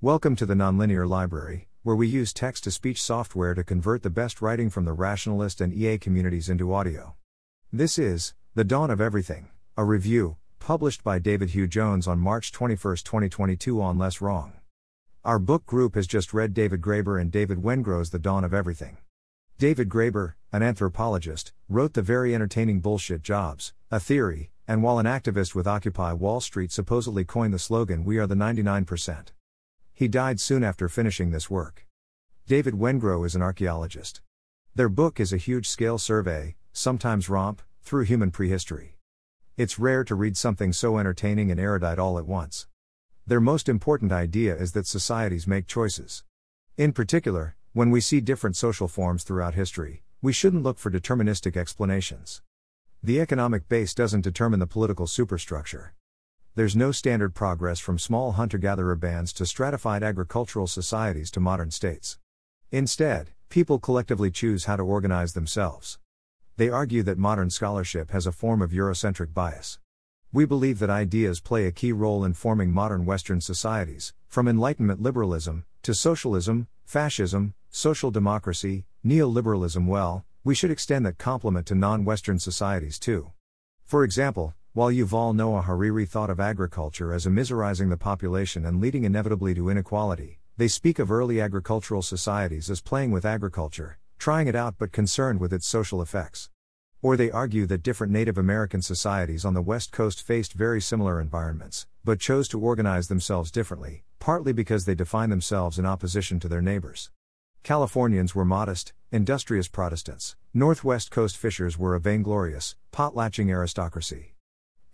Welcome to the Nonlinear Library, where we use text to speech software to convert the best writing from the rationalist and EA communities into audio. This is The Dawn of Everything, a review, published by David Hugh Jones on March 21, 2022, on Less Wrong. Our book group has just read David Graeber and David Wengrow's The Dawn of Everything. David Graeber, an anthropologist, wrote The Very Entertaining Bullshit Jobs, a theory, and while an activist with Occupy Wall Street supposedly coined the slogan We are the 99%. He died soon after finishing this work. David Wengrow is an archaeologist. Their book is a huge scale survey, sometimes romp, through human prehistory. It's rare to read something so entertaining and erudite all at once. Their most important idea is that societies make choices. In particular, when we see different social forms throughout history, we shouldn't look for deterministic explanations. The economic base doesn't determine the political superstructure there's no standard progress from small hunter gatherer bands to stratified agricultural societies to modern states. Instead, people collectively choose how to organize themselves. They argue that modern scholarship has a form of Eurocentric bias. We believe that ideas play a key role in forming modern Western societies, from Enlightenment liberalism, to socialism, fascism, social democracy, neoliberalism. Well, we should extend that compliment to non Western societies too. For example, while Yuval Noah Harari thought of agriculture as immiserizing the population and leading inevitably to inequality, they speak of early agricultural societies as playing with agriculture, trying it out but concerned with its social effects. Or they argue that different Native American societies on the West Coast faced very similar environments, but chose to organize themselves differently, partly because they define themselves in opposition to their neighbors. Californians were modest, industrious Protestants, Northwest Coast fishers were a vainglorious, potlatching aristocracy.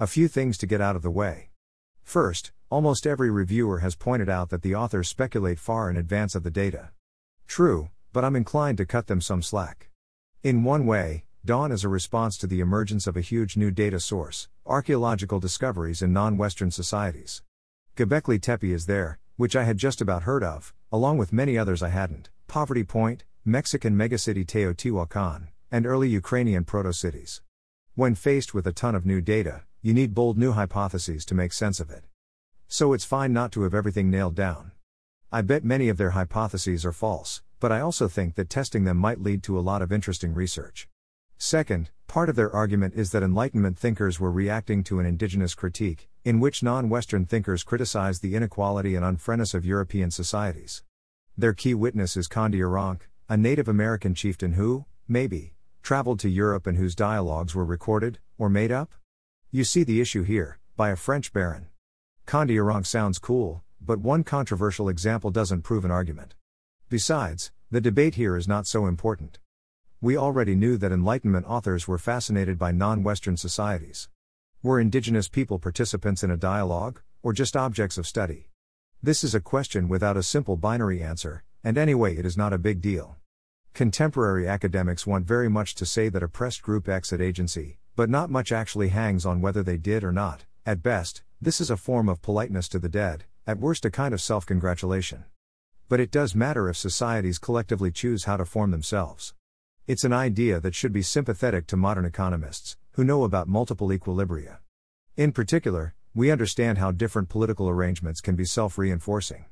A few things to get out of the way. First, almost every reviewer has pointed out that the authors speculate far in advance of the data. True, but I'm inclined to cut them some slack. In one way, Dawn is a response to the emergence of a huge new data source archaeological discoveries in non Western societies. Göbekli Tepe is there, which I had just about heard of, along with many others I hadn't Poverty Point, Mexican megacity Teotihuacan, and early Ukrainian proto cities. When faced with a ton of new data, you need bold new hypotheses to make sense of it. So it's fine not to have everything nailed down. I bet many of their hypotheses are false, but I also think that testing them might lead to a lot of interesting research. Second, part of their argument is that Enlightenment thinkers were reacting to an indigenous critique, in which non Western thinkers criticized the inequality and unfriendness of European societies. Their key witness is Kandiaronk, a Native American chieftain who, maybe, traveled to Europe and whose dialogues were recorded, or made up? You see the issue here, by a French baron. Kandiaronk sounds cool, but one controversial example doesn't prove an argument. Besides, the debate here is not so important. We already knew that Enlightenment authors were fascinated by non Western societies. Were indigenous people participants in a dialogue, or just objects of study? This is a question without a simple binary answer, and anyway, it is not a big deal. Contemporary academics want very much to say that oppressed group X at agency, but not much actually hangs on whether they did or not. At best, this is a form of politeness to the dead, at worst, a kind of self congratulation. But it does matter if societies collectively choose how to form themselves. It's an idea that should be sympathetic to modern economists, who know about multiple equilibria. In particular, we understand how different political arrangements can be self reinforcing.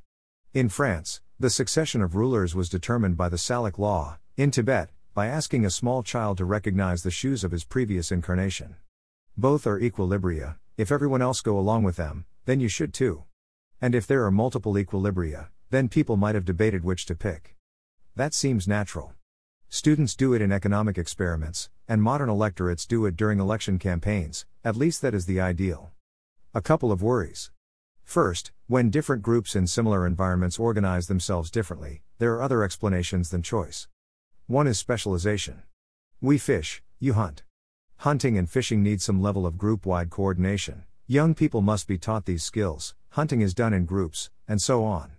In France, the succession of rulers was determined by the Salic law, in Tibet, by asking a small child to recognize the shoes of his previous incarnation. Both are equilibria, if everyone else go along with them, then you should too. And if there are multiple equilibria, then people might have debated which to pick. That seems natural. Students do it in economic experiments, and modern electorates do it during election campaigns, at least that is the ideal. A couple of worries. First, when different groups in similar environments organize themselves differently, there are other explanations than choice. One is specialization. We fish, you hunt. Hunting and fishing need some level of group wide coordination. Young people must be taught these skills, hunting is done in groups, and so on.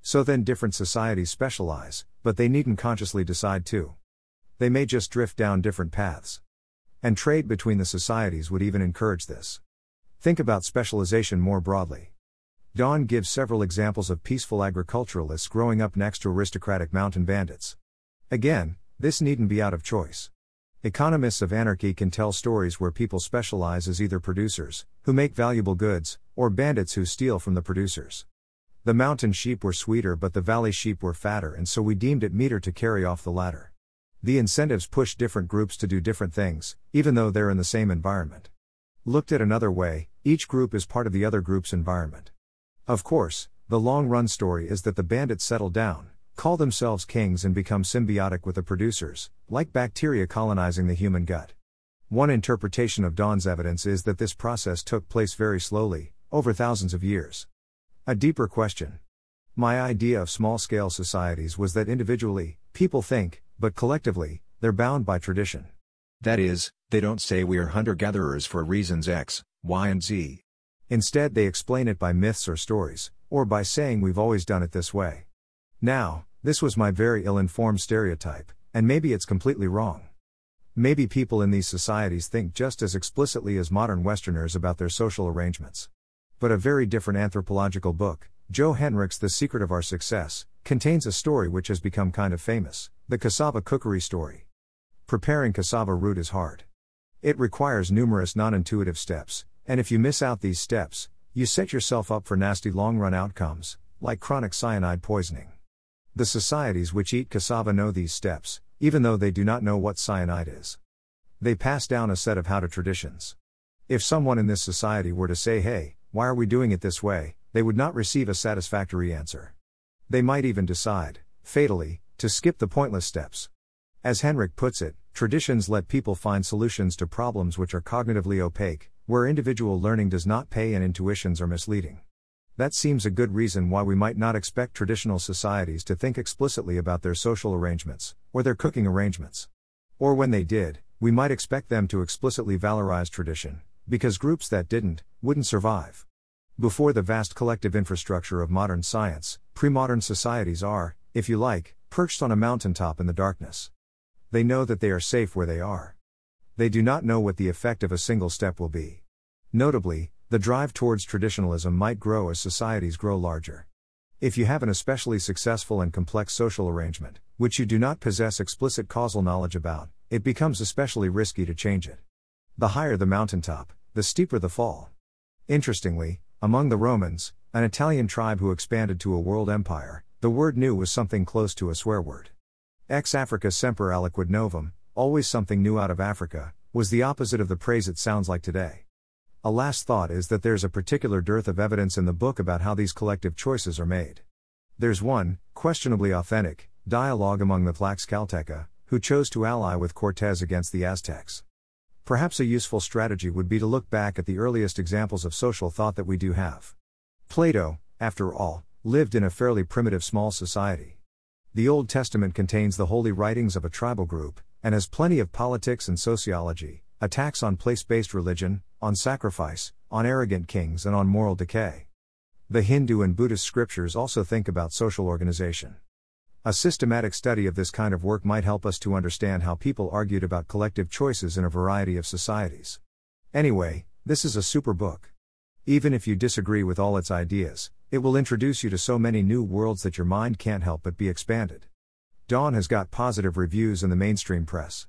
So then different societies specialize, but they needn't consciously decide to. They may just drift down different paths. And trade between the societies would even encourage this. Think about specialization more broadly. Dawn gives several examples of peaceful agriculturalists growing up next to aristocratic mountain bandits. Again, this needn't be out of choice. Economists of anarchy can tell stories where people specialize as either producers, who make valuable goods, or bandits who steal from the producers. The mountain sheep were sweeter, but the valley sheep were fatter, and so we deemed it meeter to carry off the latter. The incentives push different groups to do different things, even though they're in the same environment. Looked at another way, each group is part of the other group's environment. Of course, the long run story is that the bandits settle down, call themselves kings, and become symbiotic with the producers, like bacteria colonizing the human gut. One interpretation of Dawn's evidence is that this process took place very slowly, over thousands of years. A deeper question. My idea of small scale societies was that individually, people think, but collectively, they're bound by tradition. That is, they don't say we are hunter gatherers for reasons X, Y, and Z. Instead, they explain it by myths or stories, or by saying we've always done it this way. Now, this was my very ill informed stereotype, and maybe it's completely wrong. Maybe people in these societies think just as explicitly as modern Westerners about their social arrangements. But a very different anthropological book, Joe Henrich's The Secret of Our Success, contains a story which has become kind of famous the cassava cookery story. Preparing cassava root is hard. It requires numerous non intuitive steps, and if you miss out these steps, you set yourself up for nasty long run outcomes, like chronic cyanide poisoning. The societies which eat cassava know these steps, even though they do not know what cyanide is. They pass down a set of how to traditions. If someone in this society were to say, hey, why are we doing it this way? they would not receive a satisfactory answer. They might even decide, fatally, to skip the pointless steps. As Henrich puts it, traditions let people find solutions to problems which are cognitively opaque, where individual learning does not pay and intuitions are misleading. That seems a good reason why we might not expect traditional societies to think explicitly about their social arrangements, or their cooking arrangements. Or when they did, we might expect them to explicitly valorize tradition, because groups that didn't, wouldn't survive. Before the vast collective infrastructure of modern science, pre modern societies are, if you like, perched on a mountaintop in the darkness. They know that they are safe where they are. They do not know what the effect of a single step will be. Notably, the drive towards traditionalism might grow as societies grow larger. If you have an especially successful and complex social arrangement, which you do not possess explicit causal knowledge about, it becomes especially risky to change it. The higher the mountaintop, the steeper the fall. Interestingly, among the Romans, an Italian tribe who expanded to a world empire, the word new was something close to a swear word. Ex Africa semper aliquid novum, always something new out of Africa, was the opposite of the praise it sounds like today. A last thought is that there's a particular dearth of evidence in the book about how these collective choices are made. There's one, questionably authentic, dialogue among the Tlaxcalteca, who chose to ally with Cortes against the Aztecs. Perhaps a useful strategy would be to look back at the earliest examples of social thought that we do have. Plato, after all, lived in a fairly primitive small society. The Old Testament contains the holy writings of a tribal group, and has plenty of politics and sociology, attacks on place based religion, on sacrifice, on arrogant kings, and on moral decay. The Hindu and Buddhist scriptures also think about social organization. A systematic study of this kind of work might help us to understand how people argued about collective choices in a variety of societies. Anyway, this is a super book. Even if you disagree with all its ideas, it will introduce you to so many new worlds that your mind can't help but be expanded. Dawn has got positive reviews in the mainstream press.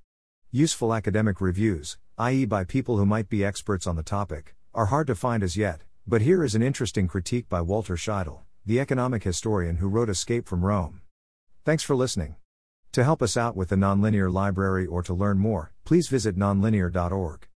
Useful academic reviews, i.e., by people who might be experts on the topic, are hard to find as yet, but here is an interesting critique by Walter Scheidel, the economic historian who wrote Escape from Rome. Thanks for listening. To help us out with the Nonlinear Library or to learn more, please visit nonlinear.org.